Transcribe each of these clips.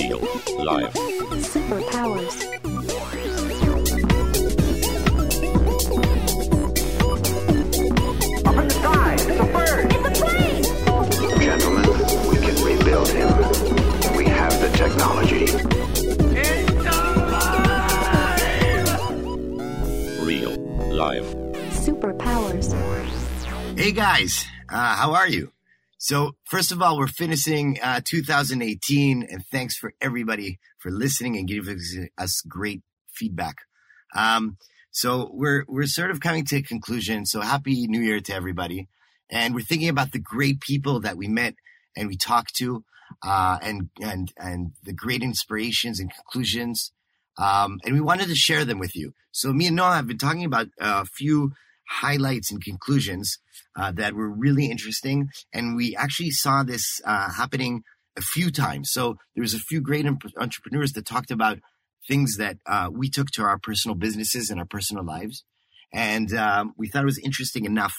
Real life. Superpowers. Up in the sky, it's a bird. Gentlemen, we can rebuild him. We have the technology. It's alive! Real life. Superpowers. Hey guys, uh, how are you? So first of all, we're finishing uh, 2018, and thanks for everybody for listening and giving us, great feedback. Um, so we're we're sort of coming to a conclusion. So happy New Year to everybody, and we're thinking about the great people that we met and we talked to, uh, and and and the great inspirations and conclusions. Um, and we wanted to share them with you. So me and Noah have been talking about a few highlights and conclusions uh, that were really interesting, and we actually saw this uh, happening a few times. So there was a few great entrepreneurs that talked about things that uh, we took to our personal businesses and our personal lives, and um, we thought it was interesting enough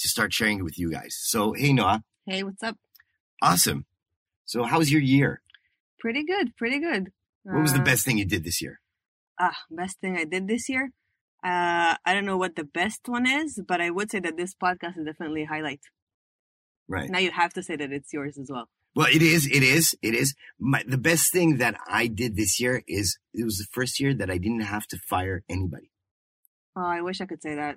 to start sharing it with you guys. So hey Noah, Hey, what's up? awesome. So how was your year? Pretty good, pretty good. What was the Uh, best thing you did this year? Ah, best thing I did this year. Uh, I don't know what the best one is, but I would say that this podcast is definitely a highlight. Right. Now you have to say that it's yours as well. Well, it is. It is. It is. My, the best thing that I did this year is it was the first year that I didn't have to fire anybody. Oh, I wish I could say that.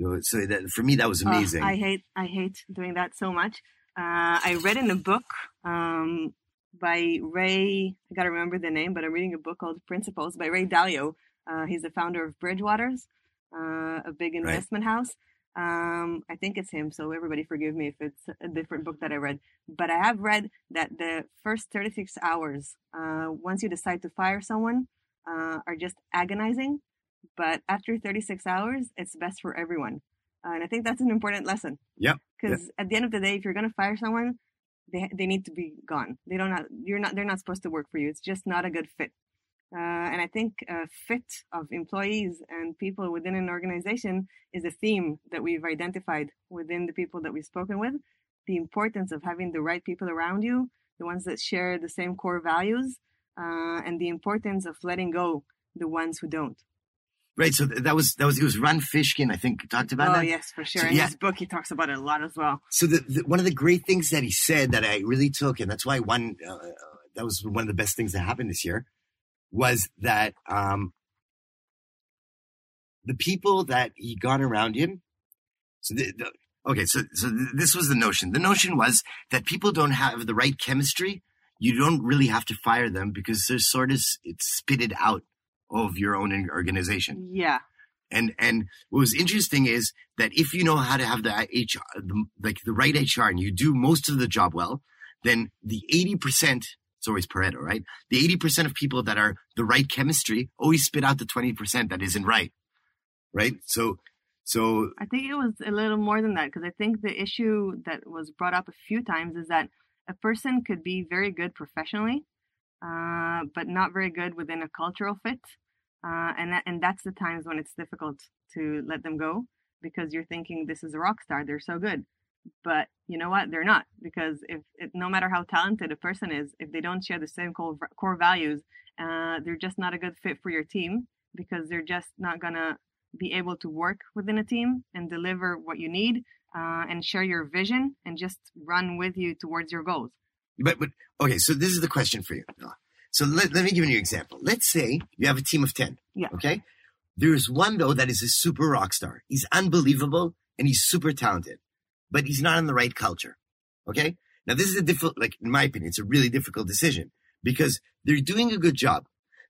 So, so that for me that was Oh, amazing. I hate, I hate doing that so much. Uh, I read in a book, um, by Ray, I gotta remember the name, but I'm reading a book called Principles by Ray Dalio. Uh, he's the founder of Bridgewaters, uh, a big investment house. Um, I think it's him, so everybody forgive me if it's a different book that I read. But I have read that the first 36 hours, uh, once you decide to fire someone, uh, are just agonizing. But after 36 hours, it's best for everyone. Uh, and I think that's an important lesson. Yeah. Because at the end of the day, if you're going to fire someone, they, they need to be gone. They don't not, you're not, they're not supposed to work for you. It's just not a good fit. Uh, and I think uh, fit of employees and people within an organization is a theme that we've identified within the people that we've spoken with. The importance of having the right people around you, the ones that share the same core values, uh, and the importance of letting go the ones who don't. right. So that was that was it was Rand Fishkin I think talked about oh that. yes, for sure. So, In yeah. his book, he talks about it a lot as well. So the, the one of the great things that he said that I really took, and that's why one uh, uh, that was one of the best things that happened this year, was that um, the people that he got around him. So the, the okay, so so this was the notion. The notion was that people don't have the right chemistry. You don't really have to fire them because they're sort of it's spitted out of your own organization. Yeah. And and what was interesting is that if you know how to have the HR, the, like the right HR, and you do most of the job well, then the eighty percent. It's always Pareto, right? The eighty percent of people that are the right chemistry always spit out the twenty percent that isn't right, right? So, so I think it was a little more than that because I think the issue that was brought up a few times is that a person could be very good professionally, uh, but not very good within a cultural fit, uh, and that, and that's the times when it's difficult to let them go because you're thinking this is a rock star, they're so good, but you know what, they're not because if it, no matter how talented a person is, if they don't share the same core core values, uh, they're just not a good fit for your team because they're just not gonna be able to work within a team and deliver what you need uh, and share your vision and just run with you towards your goals. But but okay, so this is the question for you. So let, let me give you an example. Let's say you have a team of ten. Yeah. Okay. There's one though that is a super rock star. He's unbelievable and he's super talented, but he's not in the right culture. Okay. Now this is a difficult, like in my opinion, it's a really difficult decision because they're doing a good job.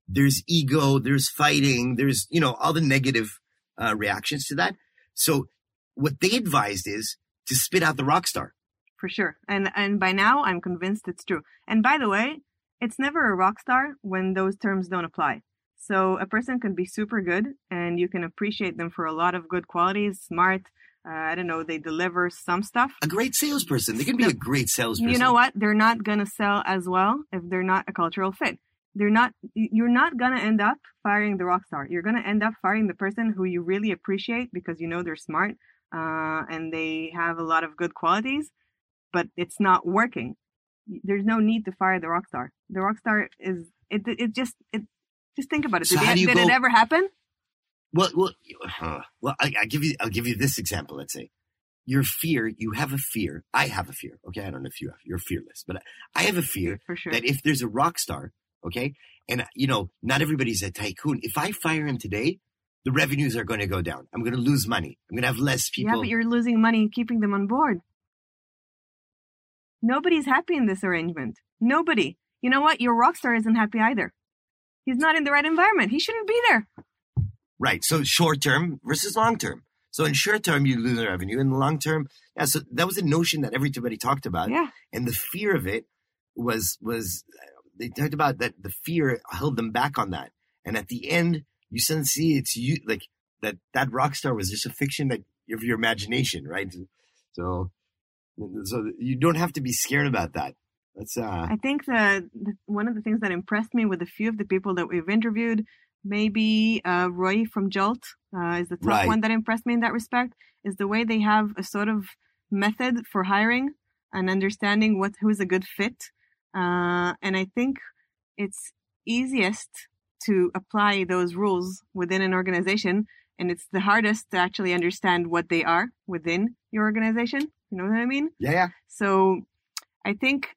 There's ego, there's fighting, there's you know all the negative uh, reactions to that. So what they advised is to spit out the rock star. For sure. And and by now I'm convinced it's true. And by the way, it's never a rock star when those terms don't apply. So a person can be super good and you can appreciate them for a lot of good qualities, smart, uh, I don't know, they deliver some stuff. A great salesperson. They can be a great salesperson. You know what? They're not going to sell as well if they're not a cultural fit. They're not, you're not going to end up firing the rock star. You're going to end up firing the person who you really appreciate because you know they're smart uh, and they have a lot of good qualities, but it's not working. there's no need to fire the rock star. The rock star is it. It just it. Just think about it. So Did, how it, do you did it ever happen? Well, well, uh, well. I, I give you. I'll give you this example. Let's say your fear. You have a fear. I have a fear. Okay, I don't know if you have. You're fearless, but I, I have a fear For sure. that if there's a rock star, okay, and you know, not everybody's a tycoon. If I fire him today, the revenues are going to go down. I'm going to lose money. I'm going to have less people. Yeah, but you're losing money keeping them on board. Nobody's happy in this arrangement. Nobody. You know what? Your rock star isn't happy either. He's not in the right environment. He shouldn't be there. Right. So short term versus long term. So in short term, you lose the revenue. In the long term, yeah. So that was a notion that everybody talked about, Yeah. and the fear of it was was they talked about that the fear held them back on that, and at the end, you suddenly see it's you like that that rock star was just a fiction that of your imagination, right? So, so you don't have to be scared about that. That's uh, I think the one of the things that impressed me with a few of the people that we've interviewed, maybe uh, Roy from Jolt uh, is the top Right. one that impressed me in that respect, is the way they have a sort of method for hiring and understanding what who's a good fit. Uh, and I think it's easiest to apply those rules within an organization, and it's the hardest to actually understand what they are within your organization. You know what I mean? yeah, yeah. So I think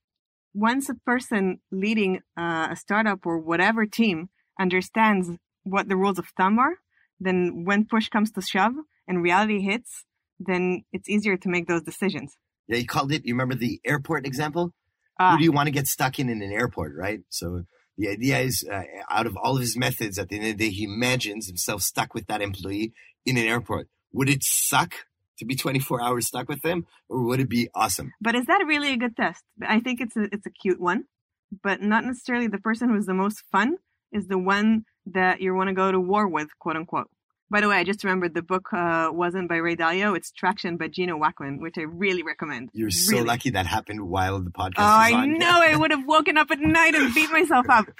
once a person leading uh, a startup or whatever team understands what the rules of thumb are, then when push comes to shove and reality hits, then it's easier to make those decisions. Yeah, you called it. You remember the airport example? Ah, Who do you want to get stuck in in an airport, right? So the idea is, uh, out of all of his methods, at the end of the day, he imagines himself stuck with that employee in an airport. Would it suck to be 24 hours stuck with them, or would it be awesome? but is that really a good test? I think it's a it's a cute one, but not necessarily the person who's the most fun is the one that you want to go to war with, quote unquote. By the way, I just remembered the book uh, wasn't by Ray Dalio. It's Traction by Gino Wickman, which I really recommend. You're so lucky that happened while the podcast Oh, was I on. know. I would have woken up at night and beat myself up.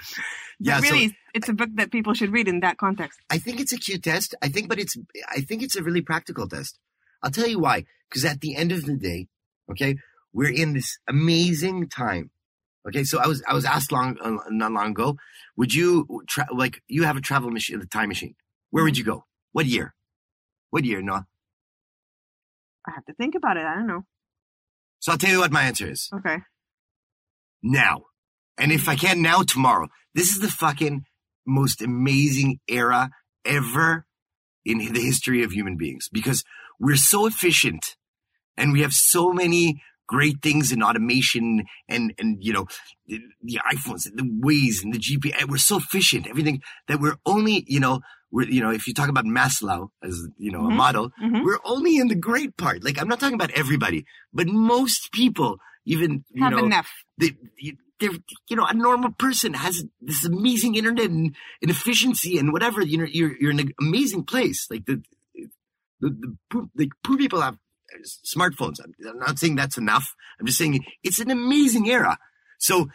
But Yeah, so- really, it's a book that people should read in that context. I think it's a cute test. I think, but it's, I think it's a really practical test. I'll tell you why. Because at the end of the day, okay, we're in this amazing time. Okay, so I was, I was asked long, uh, not long ago, would you, tra- like, you have a travel machine, a time machine. Where would you go? What year? What year, Noah? I have to think about it. I don't know. So I'll tell you what my answer is. Okay. now. And if I can now, tomorrow. This is the fucking most amazing era ever in the history of human beings because we're so efficient and we have so many great things in automation and, and, you know, the, the iPhones, the Waze and the GPS. We're so efficient, everything that we're only, you know, we're, you know, if you talk about Maslow as, you know, a Mhm. model, Mhm. we're only in the great part. Like, I'm not talking about everybody, but most people, even, you Have know, enough. they, you- they're, you know, a normal person has this amazing internet and, and efficiency and whatever. You know, you're you're in an amazing place. Like the the, the poor, like poor people have smartphones. I'm, I'm not saying that's enough. I'm just saying it's an amazing era. So,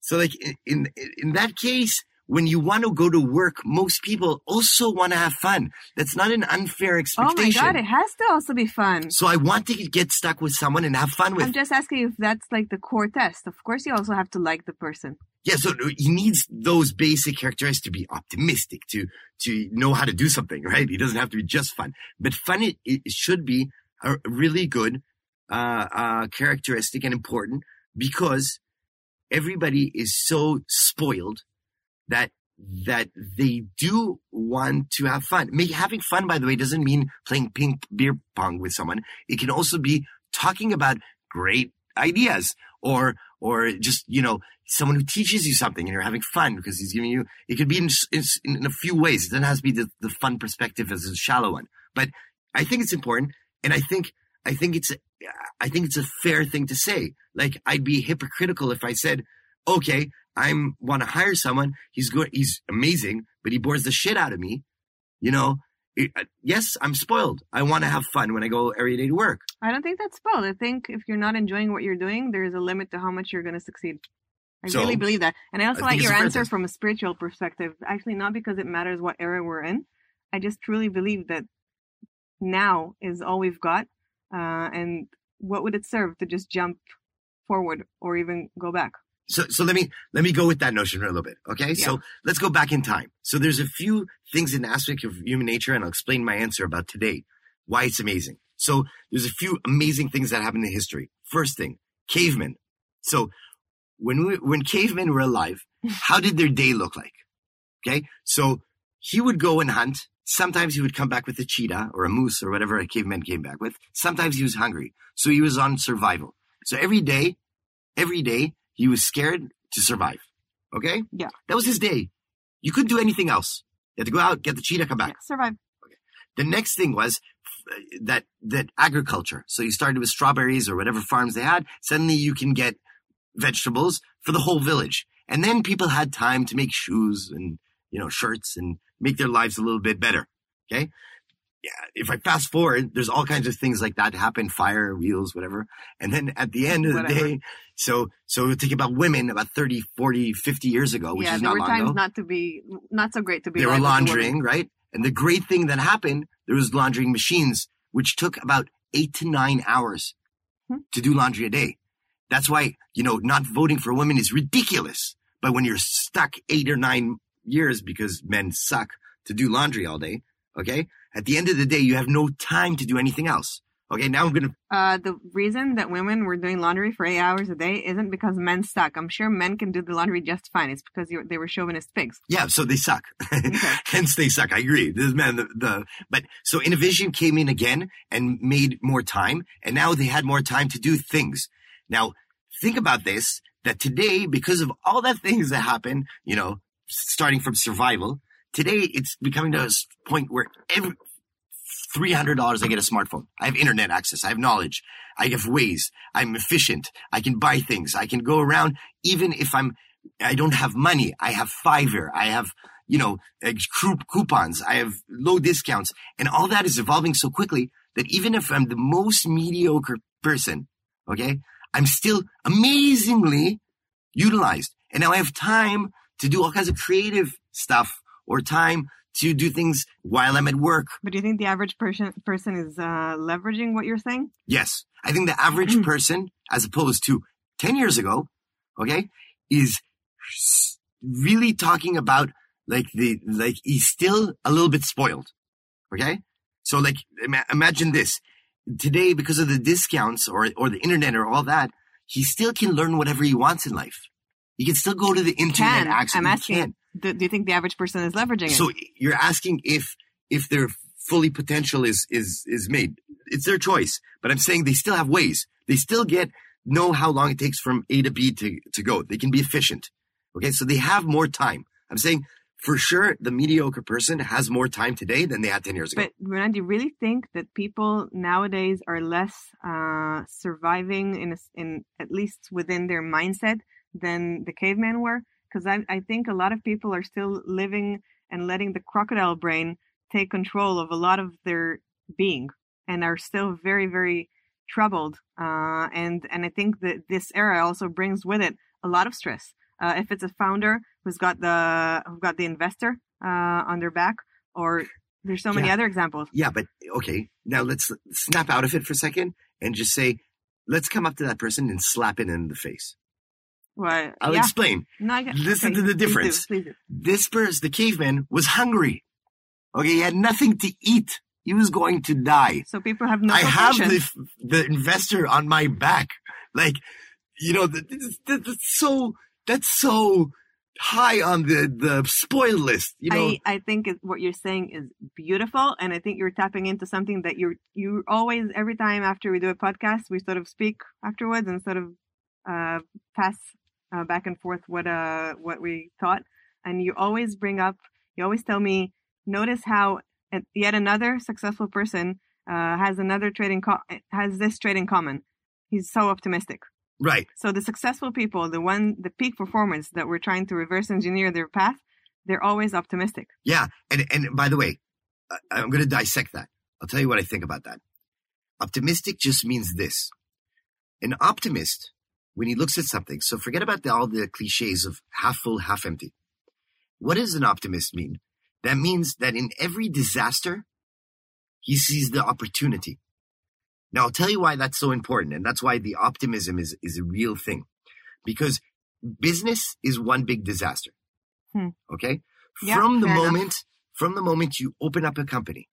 so like in in, in that case. When you want to go to work, most people also want to have fun. That's not an unfair expectation. Oh my god, it has to also be fun. so I want to get stuck with someone and have fun with I'm just asking if that's like the core test. Of course, you also have to like the person. Yeah, so uh, he needs those basic characteristics to be optimistic, to to know how to do something, right? He doesn't have to be just fun, but fun it, it should be a really good uh, uh, characteristic and important because everybody is so spoiled that that they do want to have fun. Make, having fun, by the way, doesn't mean playing ping beer pong with someone. It can also be talking about great ideas or or just you know someone who teaches you something and you're having fun because he's giving you it could be in, in, in a few ways it doesn't have to be the, the fun perspective as a shallow one but i think it's important and i think i think it's i think it's a fair thing to say like i'd be hypocritical if i said okay i'm want to hire someone he's good he's amazing but he bores the shit out of me you know it, uh, yes i'm spoiled i want to have fun when i go every day to work I don't think that's spoiled. I think if you're not enjoying what you're doing, there is a limit to how much you're going to succeed. I So, really believe that. And I also I like your answer from a spiritual perspective. Actually, not because it matters what era we're in. I just truly believe that now is all we've got. Uh, and what would it serve to just jump forward or even go back. So, so let me, let me go with that notion for a little bit. Okay. So let's go back in time. So there's a few things in the aspect of human nature and I'll explain my answer about today, why it's amazing. So there's a few amazing things that happened in history. First thing, cavemen. So when we, when cavemen were alive, how did their day look like? Okay. So he would go and hunt. Sometimes he would come back with a cheetah or a moose or whatever a caveman came back with. Sometimes he was hungry. So he was on survival. So every day, every day he was scared to survive. Okay. Yeah. That was his day. You couldn't do anything else. You had to go out, get the cheetah, come back. Yeah, survive. The next thing was uh, that that agriculture. So you started with strawberries or whatever farms they had. Suddenly you can get vegetables for the whole village. And then people had time to make shoes and, you know, shirts and make their lives a little bit better. Okay. Yeah. If I fast forward, there's all kinds of things like that happen, fire, wheels, whatever. And then at the end of the day, so, so we think about women about 30, 40, 50 years ago, which yeah, is there not were long times ago not to be not so great to be. they were with the laundering, right? And the great thing that happened, there was laundering machines, which took about eight to nine hours Hmm. to do laundry a day. That's why, you know, not voting for women is ridiculous. But when you're stuck eight or nine years because men suck to do laundry all day, okay? At the end of the day, you have no time to do anything else. Okay, now I'm gonna Uh, the reason that women were doing laundry for eight hours a day isn't because men suck. I'm sure men can do the laundry just fine. It's because you're, they were chauvinist pigs. Yeah, so they suck. Okay. Hence they suck. I agree. This man, the, the, but so innovation came in again and made more time and now they had more time to do things. Now think about this, that today, because of all the things that happen, you know, starting from survival, today it's becoming to a point where every, $300 I get a smartphone. I have internet access. I have knowledge. I have Waze. I'm efficient. I can buy things. I can go around even if I'm, I don't have money. I have Fiverr. I have, you know, coup- coupons. I have low discounts and all that is evolving so quickly that even if I'm the most mediocre person, okay, I'm still amazingly utilized. And now I have time to do all kinds of creative stuff or time to do things while I'm at work. But do you think the average person person is uh, leveraging what you're saying? Yes. I think the average person, as opposed to 10 years ago, okay, is really talking about like the, like he's still a little bit spoiled. Okay. So like ima- imagine this today because of the discounts or, or the internet or all that, he still can learn whatever he wants in life. He can still go to the internet. Actually, I'm asking? Do, do you think the average person is leveraging So it? you're asking if if their fully potential is is is made. It's their choice, but I'm saying they still have Waze. They still get know how long it takes from A to B to to go. They can be efficient. Okay, so they have more time. I'm saying for sure the mediocre person has more time today than they had ten years ago. But Renan, do you really think that people nowadays are less uh, surviving in a in at least within their mindset than the cavemen were? Because I, I think a lot of people are still living and letting the crocodile brain take control of a lot of their being and are still very very troubled. Uh, and and I think that this era also brings with it a lot of stress. Uh, if it's a founder who's got the who got the investor uh, on their back, or there's so many Yeah. other examples. yeah, but okay. Now let's snap out of it for a second and just say, let's come up to that person and slap it in the face. Well, I'll yeah. explain. No, I get- Listen okay, to the please do, difference. please do. this person, the caveman, was hungry. Okay, he had nothing to eat. He was going to die. So people have no I have the the investor on my back. Like, you know, that, that, that's so that's so high on the the spoil list. You know, I, I think it, what you're saying is beautiful, and I think you're tapping into something that you're you always every time after we do a podcast, we sort of speak afterwards and sort of uh, pass uh, back and forth what uh what we thought, and you always bring up, you always tell me, notice how yet another successful person uh, has another trait in co- has this trait in common. He's so optimistic. right? So the successful people, the one, the peak performance that we're trying to reverse engineer their path, they're always optimistic. Yeah, and and by the way, I'm going to dissect that. I'll tell you what I think about that. Optimistic just means this: an optimist, when he looks at something. So forget about the, all the cliches of half full, half empty. What does an optimist mean? That means that in every disaster, he sees the opportunity. Now, I'll tell you why that's so important. And that's why the optimism is, is a real thing because business is one big disaster. Hmm. Okay. Yeah, from the fair enough. moment, from the moment you open up a company,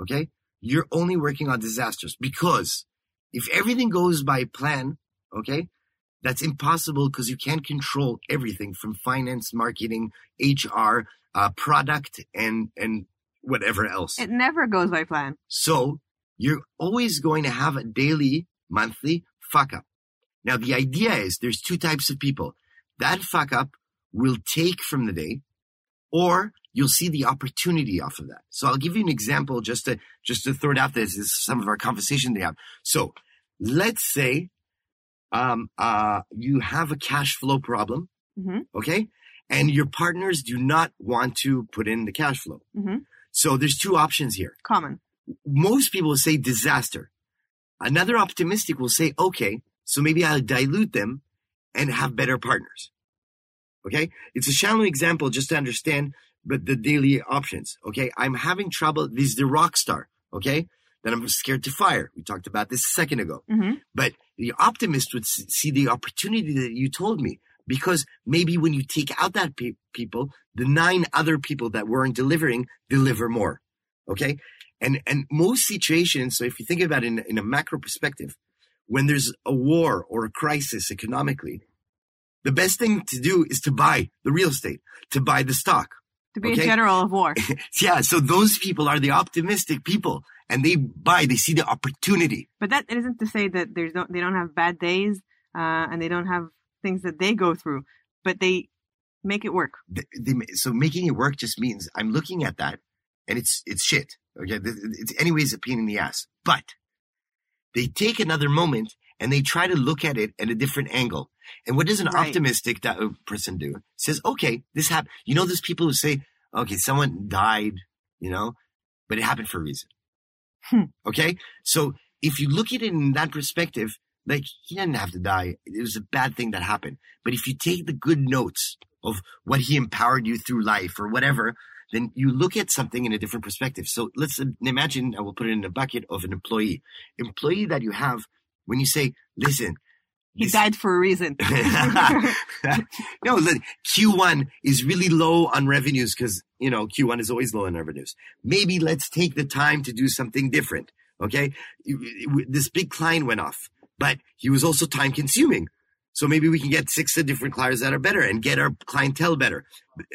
okay, you're only working on disasters because if everything goes by plan, okay, that's impossible because you can't control everything from finance, marketing, HR, uh, product, and, and whatever else. It never goes by plan. So you're always going to have a daily, monthly fuck up. Now, the idea is there's two types of people. That fuck up will take from the day or you'll see the opportunity off of that. So I'll give you an example just to, just to throw it out there. This is some of our conversation they have. So let's say, um, uh, you have a cash flow problem. Mhm. Okay. And your partners do not want to put in the cash flow. Mhm. So there's two options here Common. most people will say disaster. Another optimistic will say, okay, so maybe I'll dilute them and have better partners. Okay. It's a shallow example just to understand, but the daily options. Okay. I'm having trouble. This is the rock star. Okay. That I'm scared to fire. We talked about this a second ago. hmm But the optimist would see the opportunity that you told me because maybe when you take out that pe- people, the nine other people that weren't delivering deliver more. Okay. And, and most situations, so if you think about it in, in a macro perspective, when there's a war or a crisis economically, the best thing to do is to buy the real estate, to buy the stock. To be Okay. a general of war. Yeah. So those people are the optimistic people and they buy, they see the opportunity. But that isn't to say that there's no, they don't have bad days uh, and they don't have things that they go through, but they make it work. they, so making it work just means I'm looking at that and it's, it's shit. Okay. It's anyways a pain in the ass, but they take another moment and they try to look at it at a different angle. And what does an Right. optimistic uh, person do? Says, okay, this happened. You know, there's people who say, okay, someone died, you know, but it happened for a reason. Hmm. Okay. So if you look at it in that perspective, like he didn't have to die. It was a bad thing that happened. But if you take the good notes of what he empowered you through life or whatever, then you look at something in a different perspective. So let's imagine, I will put it in a bucket of an employee, employee that you have when you say, listen, He this- died for a reason. no, look, Q1 is really low on revenues because, you know, Q1 is always low on revenues. Maybe let's take the time to do something different. Okay. This big client went off, but he was also time consuming. So maybe we can get six different clients that are better and get our clientele better.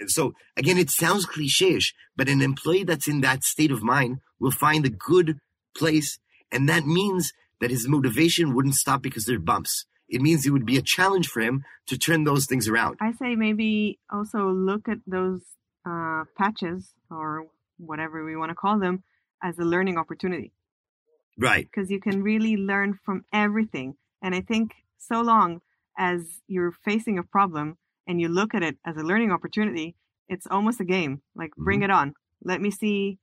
So again, it sounds cliche-ish, but an employee that's in that state of mind will find a good place. And that means that his motivation wouldn't stop because there are bumps. It means it would be a challenge for him to turn those things around. I say maybe also look at those uh, patches or whatever we want to call them as a learning opportunity Right. because you can really learn from everything. And I think so long as you're facing a problem and you look at it as a learning opportunity, it's almost a game. Like, bring Mm-hmm. it on. Let me see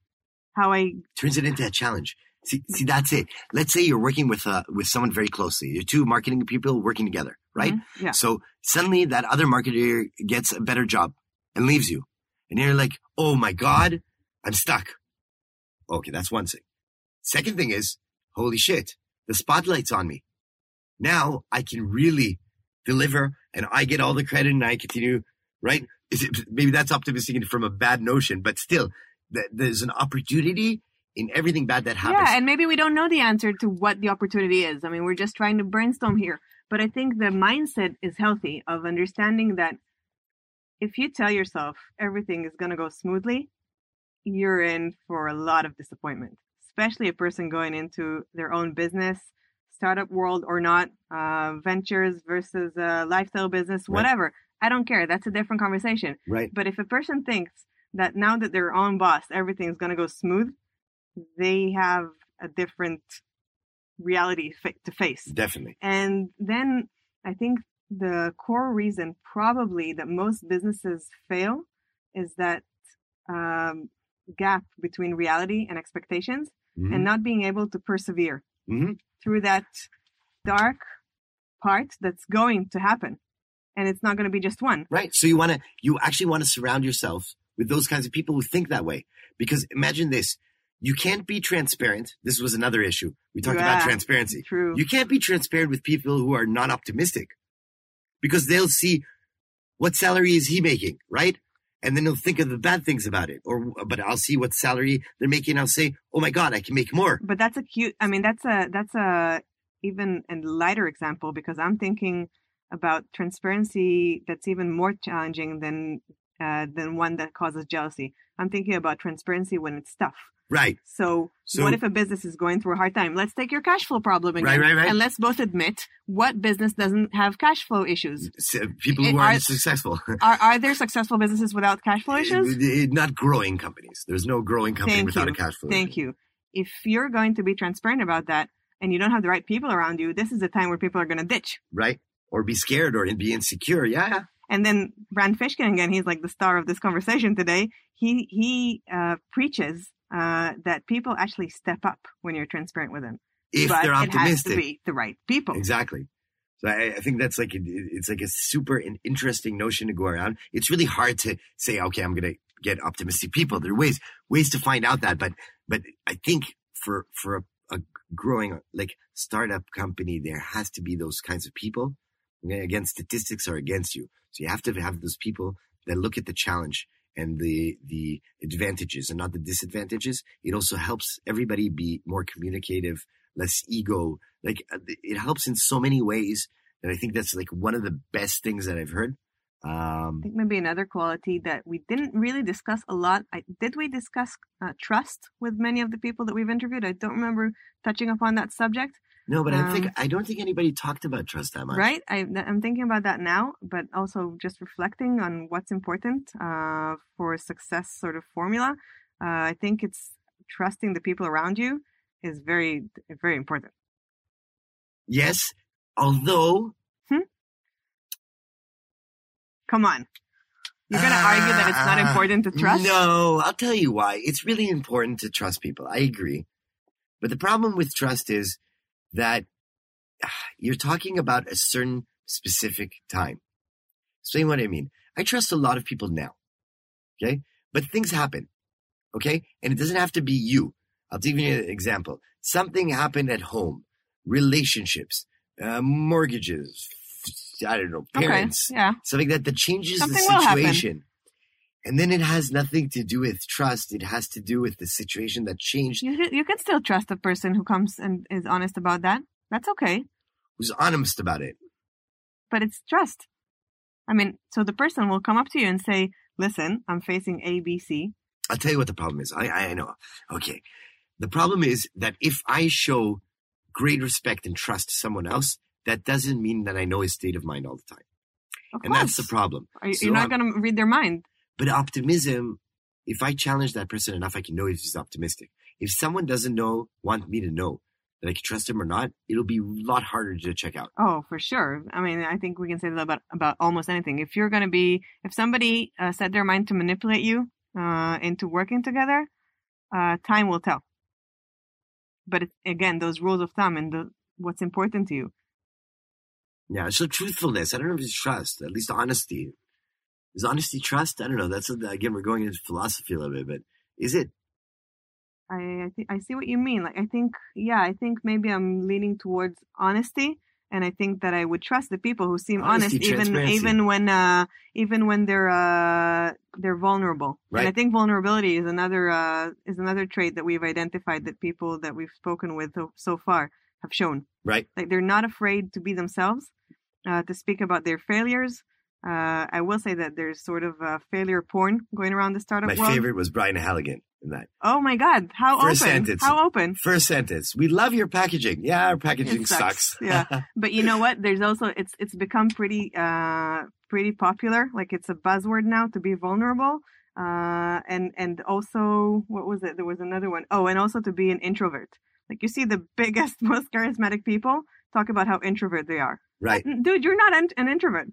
how I. Turns it into a challenge. See, see, that's it. Let's say you're working with, uh, with someone very closely. You're two marketing people working together, right? Mhm. Yeah. So suddenly that other marketer gets a better job and leaves you. And you're like, oh my God, I'm stuck. Okay, that's one thing. Second thing is, holy shit, the spotlight's on me. Now I can really deliver and I get all the credit and I continue, right? Is it, maybe that's optimistic from a bad notion, but still, th- there's an opportunity in everything bad that happens. Yeah, and maybe we don't know the answer to what the opportunity is. I mean, we're just trying to brainstorm here. But I think the mindset is healthy of understanding that if you tell yourself everything is going to go smoothly, you're in for a lot of disappointment, especially a person going into their own business, startup world or not, uh, ventures versus uh, lifestyle business, Right. whatever. I don't care. That's a different conversation. right. But if a person thinks that now that they're on boss, everything's going to go smooth, they have a different reality fa- to face. Definitely. And then I think the core reason probably that most businesses fail is that um, gap between reality and expectations Mhm. and not being able to persevere Mhm. through that dark part that's going to happen. And it's not going to be just one. Right. So you want to, you actually want to surround yourself with those kinds of people who think that way. Because imagine this. you can't be transparent. This was another issue. We talked about transparency. True. You can't be transparent with people who are not optimistic because they'll see what salary is he making, right? And then they'll think of the bad things about it. Or, but I'll see what salary they're making. I'll say, oh my God, I can make more. but that's a cute i mean that's a that's a even a lighter example because i'm thinking about transparency that's even more challenging than uh, than one that causes jealousy i'm thinking about transparency when it's tough Right. so, So- what if a business is going through a hard time let's take your cash flow problem again Right, right, right. and let's both admit what business doesn't have cash flow issues S- People who aren't are- successful. are, are there successful businesses without cash flow issues not growing companies. There's no growing company Thank without you. a cash flow. Thank you. If you're going to be transparent about that and you don't have the right people around you, this is the time where people are going to ditch. Right? Or be scared or be insecure. Yeah. yeah. And then Rand Fishkin again, he's like the star of this conversation today. He he uh, preaches uh, that people actually step up when you're transparent with them, If but they're it has to optimistic. be the right people. Exactly. So I, I think that's like a, it's like a super in- interesting notion to go around. It's really hard to say, okay, I'm going to get optimistic people. There are ways ways to find out that, but but I think for for a, a growing like startup company, there has to be those kinds of people. Okay? Again, statistics are against you, so you have to have those people that look at the challenge and the the advantages and not the disadvantages. It also helps everybody be more communicative, less ego. Like uh, it helps in so many ways that I think that's like one of the best things that I've heard. Um, I think maybe another quality that we didn't really discuss a lot. I, did we discuss uh, trust with many of the people that we've interviewed? I don't remember touching upon that subject. No, but I think Um, I don't think anybody talked about trust that much. Right? I, I'm thinking about that now, but also just reflecting on what's important uh, for success sort of formula. Uh, I think it's trusting the people around you is very, very important. Yes, although Come on. You're going to argue that it's not Ah, important to trust? No, I'll tell you why. It's really important to trust people. I agree. But the problem with trust is that ah, you're talking about a certain specific time. Explain what I mean. I trust a lot of people now. Okay. But things happen. Okay. And it doesn't have to be you. I'll give you an example. Something happened at home, relationships, uh, mortgages, I don't know, parents, Okay. Yeah. something that, that changes Something the situation. And then it has nothing to do with trust. It has to do with the situation that changed, You, you can still trust a person who comes and is honest about that. That's okay. who's honest about it. but it's trust. I mean, so the person will come up to you and say, "Listen, I'm facing ABC. I'll tell you what the problem is. I, I know. Okay. The problem is that if I show great respect and trust to someone else, that doesn't mean that I know his state of mind all the time. Of And that's the problem. Are So You're not going to read their mind. But optimism, if I challenge that person enough, I can know if he's optimistic. If someone doesn't know, want me to know that I can trust him or not, it'll be a lot harder to check out. Oh, for sure. I mean, I think we can say that about about almost anything. If you're going to be, if somebody uh, set their mind to manipulate you uh, into working together, uh, time will tell. But it, again, those rules of thumb and the, what's important to you. Yeah. So truthfulness, I don't know if it's trust, at least honesty. Is honesty trust? I don't know. That's, again, we're going into philosophy a little bit, but is it? I I, th- I see what you mean. Like I think, yeah, I think maybe I'm leaning towards honesty, and I think that I would trust the people who seem Honesty, honest, even even when uh even when they're uh they're vulnerable. And I think vulnerability is another uh is another trait that we've identified that people that we've spoken with so, so far have shown. Right. Like they're not afraid to be themselves, uh, to speak about their failures. Uh, I will say that there's sort of uh, failure porn going around the startup My world. favorite was Brian Halligan in that. Oh my God! How First open? sentence. How open? First sentence. We love your packaging. Yeah, our packaging sucks. sucks. Yeah. But you know what? There's also it's it's become pretty uh pretty popular. Like it's a buzzword now to be vulnerable. Uh and and also what was it? There was another one. Oh, and also to be an introvert. Like you see the biggest, most charismatic people talk about how introvert they are. right. Dude, you're not an, an introvert.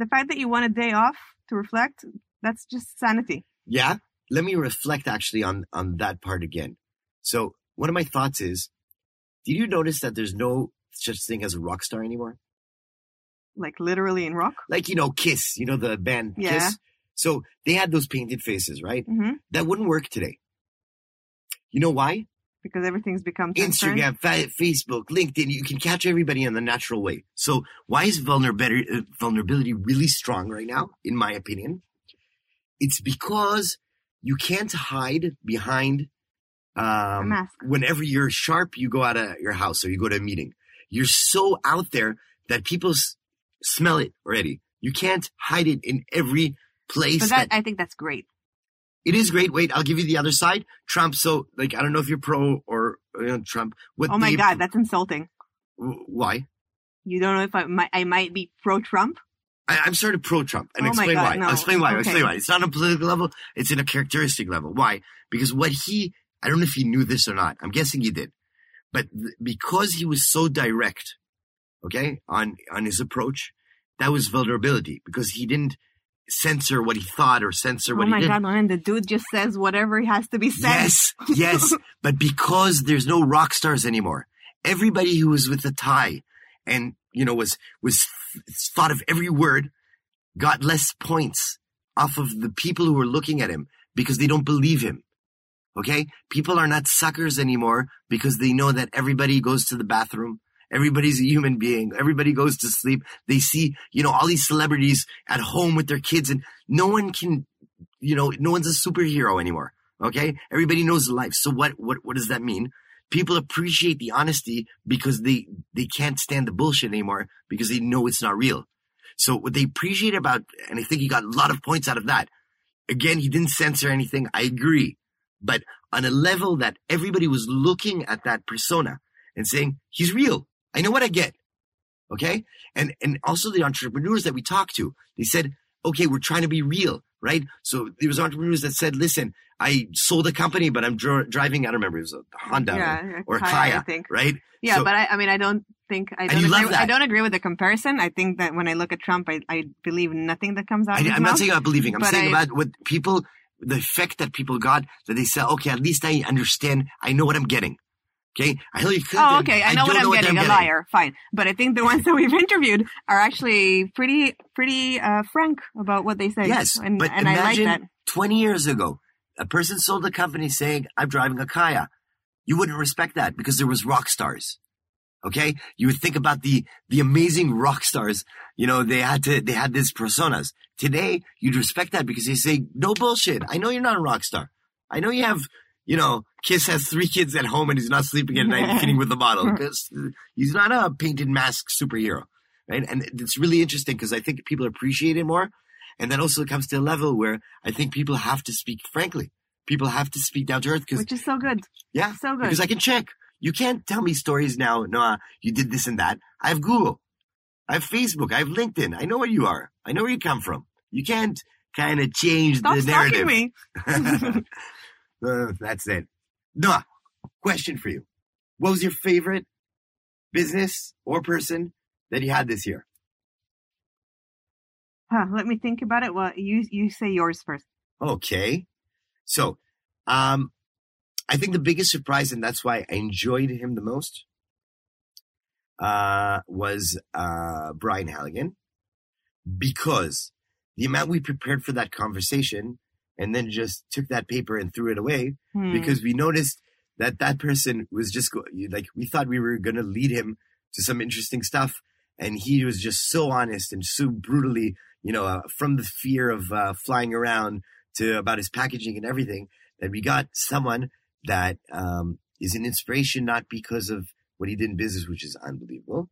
The fact that you want a day off to reflect, that's just sanity. Yeah. Let me reflect actually on, on that part again. So one of my thoughts is, did you notice that there's no such thing as a rock star anymore? Like literally in rock. Like, you know, Kiss, you know, the band Yeah. Kiss. So they had those painted faces, right? hmm That wouldn't work today. You know why? Because everything's become transparent. Instagram, fa- Facebook, LinkedIn, you can catch everybody in the natural way. So why is vulnerability, uh, vulnerability really strong right now, in my opinion? It's because you can't hide behind, um, whenever you're sharp, you go out of your house or you go to a meeting. You're so out there that people s- smell it already. You can't hide it in every place. But that I think that's great. It is great. Wait, I'll give you the other side. Trump. So, like, I don't know if you're pro or you know, Trump. What Oh my they- god, that's insulting. Why? You don't know if I might I might be pro Trump. I, I'm sort of pro Trump, and Oh explain God, why. no. I'll explain why. I'll Okay. explain why. It's not on a political level. It's in a characteristic level. Why? Because what he, I don't know if he knew this or not. I'm guessing he did, but th- because he was so direct, okay, on on his approach, that was vulnerability because he didn't censor what he thought or censor Oh what my he did. Oh my god, man, the dude just says whatever has to be said. Yes, yes. but because there's no rock stars anymore, everybody who was with a tie and, you know, was, was thought of every word got less points off of the people who were looking at him because they don't believe him. Okay. People are not suckers anymore because they know that everybody goes to the bathroom. Everybody's a human being. Everybody goes to sleep. They see, you know, all these celebrities at home with their kids and no one can, you know, no one's a superhero anymore. Okay. Everybody knows life. So what, what, what does that mean? People appreciate the honesty because they, they can't stand the bullshit anymore because they know it's not real. So what they appreciate about, and I think he got a lot of points out of that. Again, he didn't censor anything. I agree. But on a level that everybody was looking at that persona and saying, he's real. I know what I get. Okay. And, and also the entrepreneurs that we talked to, they said, okay, we're trying to be real, right? So there was entrepreneurs that said, listen, I sold a company, but I'm dri- driving, I don't remember, it was a Honda Yeah, or, or a Kia, Kia, I think. right? Yeah, So- but I, I mean, I don't think I don't agree. I don't agree with the comparison. I think that when I look at Trump, I, I believe nothing that comes out. I, am not saying about believing. I'm saying I- about what people, the effect that people got that they said, okay, at least I understand. I know what I'm getting. Okay. I Hillary Clinton. Oh, okay. I know what I'm getting. I'm a liar. Fine. But I think the ones that we've interviewed are actually pretty, pretty uh, frank about what they say. Yes. and, but and I like imagine that. 20 years ago, a person sold a company saying, I'm driving a Kia. You wouldn't respect that because there was rock stars. Okay. You would think about the, the amazing rock stars. You know, they had to, they had these personas. Today, you'd respect that because they say, no bullshit. I know you're not a rock star. I know you have, you know, Kiss has three kids at home and he's not sleeping at night and feeding with the model because he's not a painted mask superhero. Right. And it's really interesting because I think people appreciate it more. And that also it comes to a level where I think people have to speak frankly. People have to speak down to earth because Which is so good. yeah, So good. because I can check. You can't tell me stories now. Noah, you did this and that. I have Google. I have Facebook. I have LinkedIn. I know where you are. I know where you come from. You can't kind of change Stop the narrative. Uh, that's it. Noah, question for you. What was your favorite business or person that you had this year? Huh, let me think about it. Well, you you say yours first. Okay. So, um, I think the biggest surprise, and that's why I enjoyed him the most, uh, was, uh, Brian Halligan because the amount we prepared for that conversation and then just took that paper and threw it away Hmm. because we noticed that that person was just go- like, we thought we were going to lead him to some interesting stuff. And he was just so honest and so brutally, you know, uh, from the fear of uh, flying around to about his packaging and everything that we got someone that um, is an inspiration not because of what he did in business, which is unbelievable,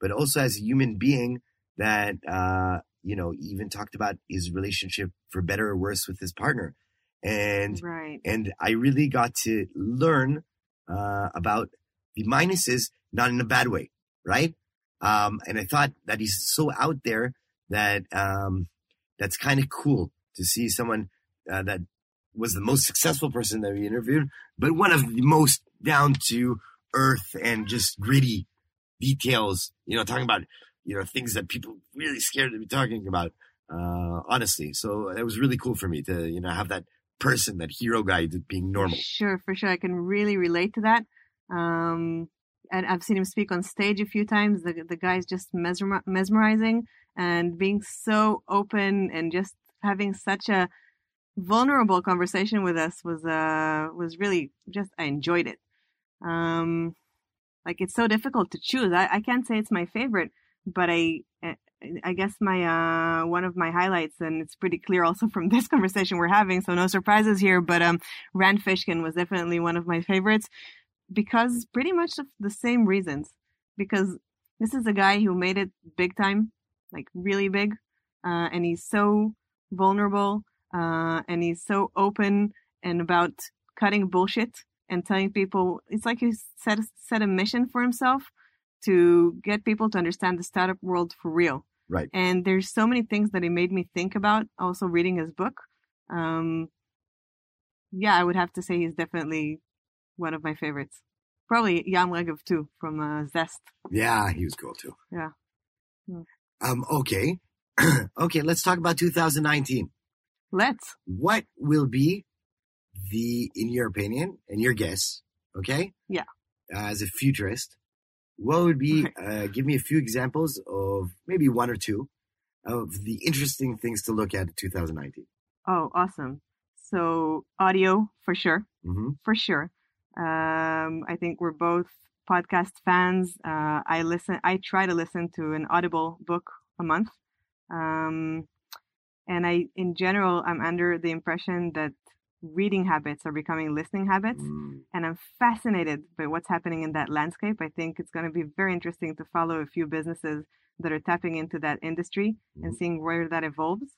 but also as a human being that uh, you know even talked about his relationship for better or worse with his partner, and right. and I really got to learn uh, about the minuses, not in a bad way, right? Um, and I thought that he's so out there that um, that's kind of cool to see someone uh, that was the most successful person that we interviewed, but one of the most down to earth and just gritty details. You know, talking about you know things that people really scared to be talking about. Uh, honestly, so it was really cool for me to you know have that person, that hero guy, being normal. Sure, for sure. I can really relate to that. Um, and I've seen him speak on stage a few times. The the guy's just mesmer- mesmerizing and being so open and just having such a vulnerable conversation with us was uh was really just I enjoyed it. Um, like it's so difficult to choose. I, I can't say it's my favorite, but I I guess my uh one of my highlights, and it's pretty clear also from this conversation we're having, so no surprises here. But um, Rand Fishkin was definitely one of my favorites because pretty much of the same reasons. Because this is a guy who made it big time, like really big, uh, and he's so vulnerable, uh, and he's so open and about cutting bullshit and telling people. It's like he set set a mission for himself to get people to understand the startup world for real. Right. And there's so many things that it made me think about. Also reading his book. Um, yeah, I would have to say he's definitely one of my favorites. Probably Yam Regev too from uh, Zest. Yeah, he was cool too. Yeah. Hmm. Um. Okay. okay. Let's talk about 2019. Let's. What will be the, in your opinion and your guess? Okay. Yeah. as a futurist, what would be? Uh, give me a few examples of maybe one or two of the interesting things to look at in 2019. Oh, awesome. So audio for sure, hmm for sure. Um, I think we're both podcast fans. Uh, I listen. I try to listen to an Audible book a month. Um, and I, in general, I'm under the impression that reading habits are becoming listening habits. Mm, and I'm fascinated by what's happening in that landscape. I think it's going to be very interesting to follow a few businesses that are tapping into that industry and Mhm. seeing where that evolves.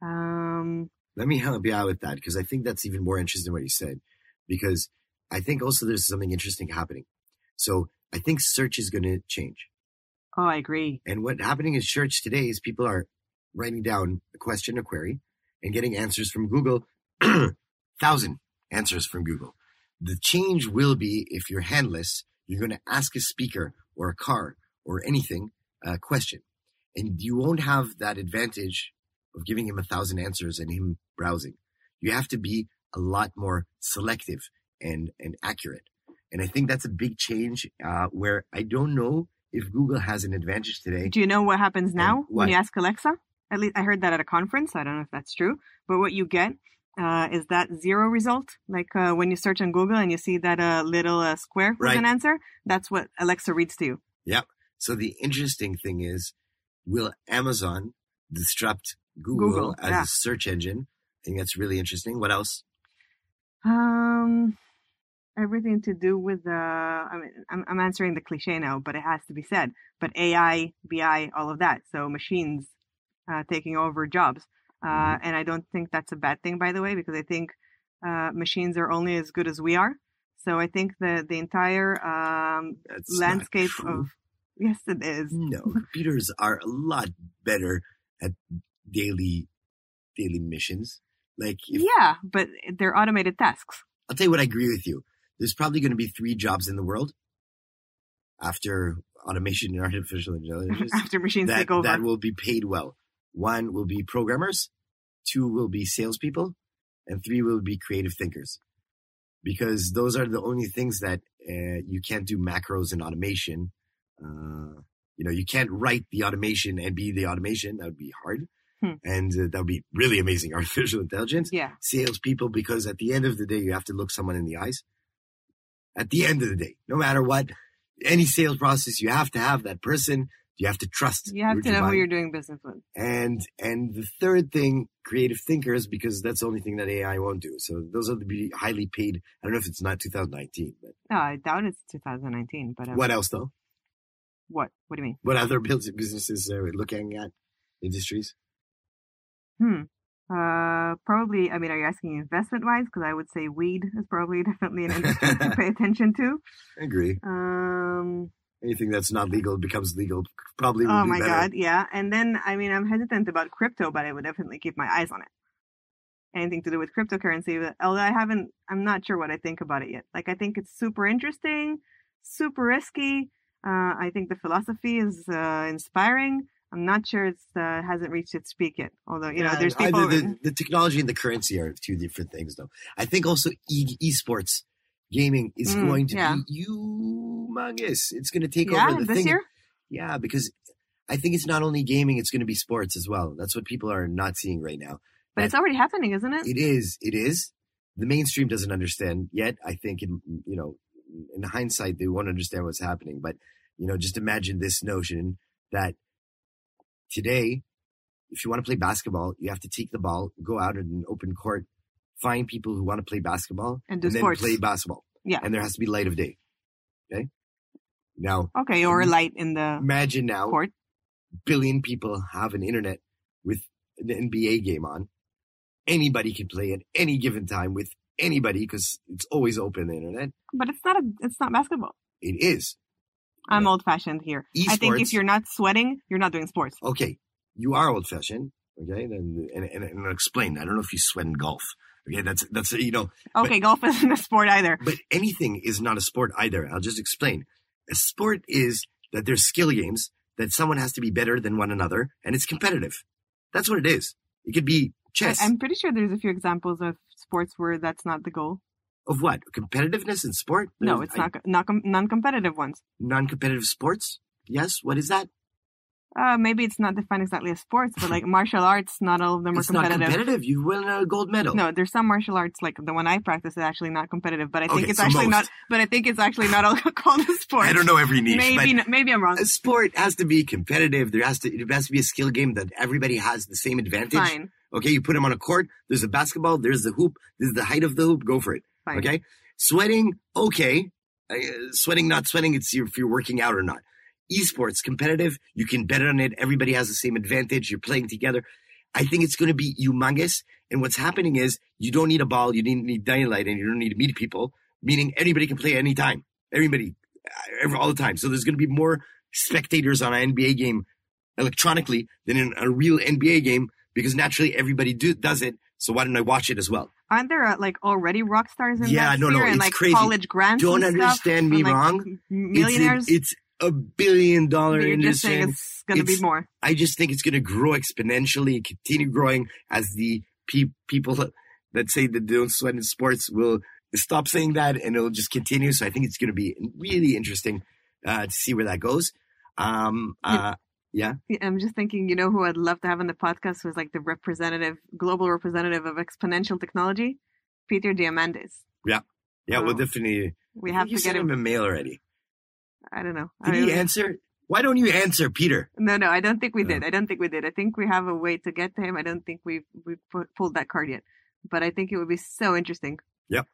Um, Let me help you out with that because I think that's even more interesting than what you said. Because I think also there's something interesting happening. So I think search is going to change. oh, I agree. And what happening in search today is people are writing down a question, a query, and getting answers from Google. Thousand answers from Google. The change will be if you're handless, you're going to ask a speaker or a car or anything a question, and you won't have that advantage of giving him a thousand answers and him browsing. You have to be a lot more selective and and accurate. And I think that's a big change uh, where I don't know if Google has an advantage today. Do you know what happens now what? when you ask Alexa? At least I heard that at a conference. I don't know if that's true, but what you get uh, is that zero result. Like uh, when you search on Google and you see that uh, little uh, square with Right. an answer, that's what Alexa reads to you. Yep. So the interesting thing is, will Amazon disrupt Google, Google, as yeah. a search engine? I think that's really interesting. What else? Um, everything to do with the. I mean, I'm, I'm answering the cliche now, but it has to be said. But AI, BI, all of that. So machines uh, taking over jobs, uh, Mhm. and I don't think that's a bad thing, by the way, because I think uh, machines are only as good as we are. So I think the the entire um, landscape of yes, it is. no computers are a lot better at daily daily missions. Like if, Yeah, but they're automated tasks. I'll tell you what I agree with you. There's probably going to be three jobs in the world after automation and artificial intelligence After machines that, take over. that will be paid well. One will be programmers, two will be salespeople, and three will be creative thinkers. Because those are the only things that uh, you can't do macros and automation. Uh, you know, you can't write the automation and be the automation. That would be hard. Hmm. And uh, that would be really amazing. Artificial intelligence yeah. salespeople because at the end of the day, you have to look someone in the eyes. At the end of the day, no matter what, any sales process, you have to have that person. You have to trust. You have to know who you're doing business with. And and the third thing, creative thinkers, because that's the only thing that AI won't do. So those are the be highly paid. I don't know if it's not 2019, but No, I doubt it's 2019. But um, what else though? What? What do you mean? What other bus- businesses are we looking at? Industries? Hmm. Uh, probably. I mean, are you asking investment wise? Because I would say weed is probably definitely an industry to pay attention to. I agree. Um. Anything that's not legal becomes legal. Probably. Oh my better. god, yeah. And then, I mean, I'm hesitant about crypto, but I would definitely keep my eyes on it. Anything to do with cryptocurrency, although I haven't, I'm not sure what I think about it yet. Like, I think it's super interesting, super risky. Uh, I think the philosophy is uh, inspiring. I'm not sure it's uh, hasn't reached its peak yet. Although, you know, Yeah, there's either people. the, the technology and the currency are two different things, though. I think also e- esports gaming is Mm, going to yeah. be humongous. It's going to take yeah, over the this thing. year. Yeah, because I think it's not only gaming; it's going to be sports as well. That's what people are not seeing right now. But it's already happening, isn't it? It is. It is. The mainstream doesn't understand yet. I think, in you know, in hindsight, they won't understand what's happening. But you know, just imagine this notion that today, if you want to play basketball, you have to take the ball, go out in an open court, find people who want to play basketball, And do then sports. play basketball. Yeah. and there has to be light of day. Okay. Now, Okay, or a light in the imagine now court. billion people have an internet with an NBA game on. Anybody can play at any given time with anybody because it's always open the internet. But it's not a it's not basketball. It is. I'm Yeah. old fashioned here. I think if you're not sweating, you're not doing sports. Okay. You are old fashioned. Okay. And, and, and, and I'll explain. I don't know if you sweat in golf. Okay. That's, that's, you know, Okay, golf isn't a sport either. but anything is not a sport either. I'll just explain. A sport is that there's skill games that someone has to be better than one another and it's competitive. That's what it is. It could be chess. I, am pretty sure there's a few examples of sports where that's not the goal. of what? Competitiveness in sport? No, it's not not com- non-competitive ones. non-competitive sports? Yes. What is that? Uh, maybe it's not defined exactly as sports, but like martial arts, not all of them It's are not competitive. competitive. You win a gold medal. No, there's some martial arts like the one I practice is actually not competitive, but I think Okay, it's so actually most. not. But I think it's actually not all called a sport. I don't know every niche, Maybe maybe I'm wrong. a sport has to be competitive. There has to it has to be a skill game that everybody has the same advantage. Fine, Okay, you put them on a court. There's a basketball. There's the hoop. This is the height of the hoop. Go for it. fine. Okay, sweating. Okay, uh, sweating, not sweating. It's your, if you're working out or not. Esports competitive. You can bet on it. Everybody has the same advantage. You're playing together. I think it's going to be humongous. And what's happening is you don't need a ball. You don't need daylight and you don't need to meet people, meaning anybody can play anytime. Everybody, uh, every, all the time. So there's going to be more spectators on an NBA game electronically than in a real NBA game because naturally everybody do, does it. So why don't I watch it as well? Aren't there uh, like already rock stars in Yeah, that no, no, sphere and it's like crazy. college grants? Don't and stuff, understand me and, like, wrong. m- It's Millionaires. It's a, billion dollar you're just industry. saying it's going to be more. I just think it's going to grow exponentially, continue growing as the pe- people that say that they don't sweat in sports will stop saying that and it'll just continue. So I think it's going to be really interesting uh, to see where that goes. Um, uh, yeah. Yeah, I'm just thinking, you know, who I'd love to have on the podcast was like the representative, global representative of exponential technology, Peter Diamandis. Yeah, Yeah, we'll definitely. We have to get him. him a mail already. I don't know. Did I he answer? Why don't you answer, Peter? No, no, I don't think we Uh. did. I don't think we did. I think we have a way to get to him. I don't think we've we pulled that card yet. But I think it would be so interesting. Yep,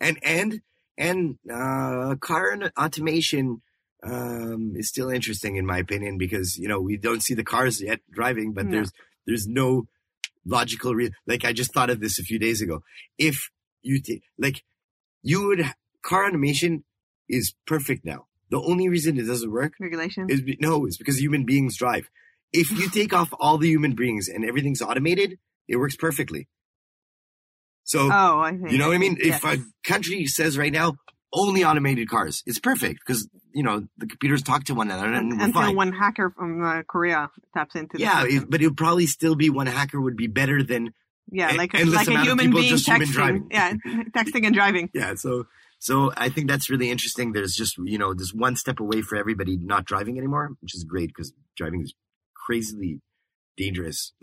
and and and uh car automation um is still interesting in my opinion because you know we don't see the cars yet driving but No. there's there's no logical re- like i just thought of this a few days ago if you t- like you would car automation is perfect now the only reason it doesn't work Regulation. is be- no it's because human beings drive if you take off all the human beings and everything's automated it works perfectly so oh, I think. you know what I mean? Yes. If a country says right now only automated cars, it's perfect because you know the computers talk to one another and we're until fine. one hacker from uh, Korea taps into yeah, it, but it would probably still be one hacker would be better than yeah, a- like a, like a human being human texting. driving. Yeah, texting and driving. yeah. So so I think that's really interesting. There's just you know there's one step away for everybody not driving anymore, which is great because driving is crazily dangerous.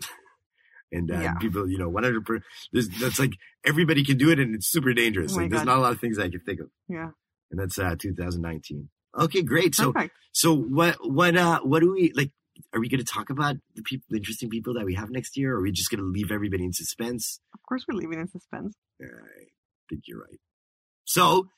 And uh, Yeah. people, you know, 100%, there's, that's like everybody can do it, and it's super dangerous. Oh like, there's God. not a lot of things I can think of, Yeah, and that's uh, 2019. Okay, great. So perfect. So what what uh what do we like? Are we going to talk about the people, the interesting people that we have next year, or are we just going to leave everybody in suspense? Of course, we're leaving in suspense. I think you're right. So,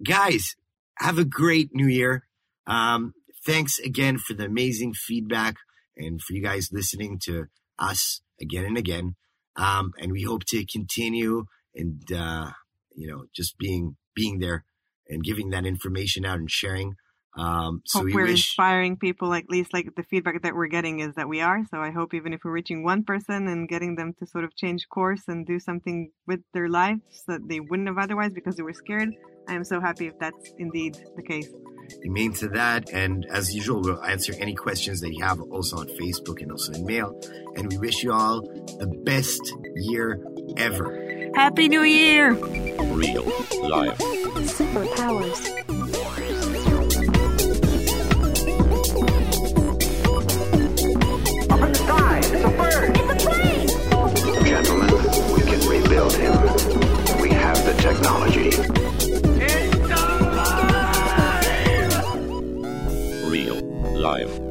guys, have a great New Year. Um, thanks again for the amazing feedback and for you guys listening to us again and again. Um, and we hope to continue and uh, you know just being being there and giving that information out and sharing. Um, so hope we we're wish. inspiring people. At least, like the feedback that we're getting is that we are. So I hope even if we're reaching one person and getting them to sort of change course and do something with their lives that they wouldn't have otherwise because they were scared. I am so happy if that's indeed the case. Amen to that. And as usual, we'll answer any questions that you have also on Facebook and also in mail. And we wish you all the best year ever. Happy New Year! Real life. Superpowers. technology. Real life.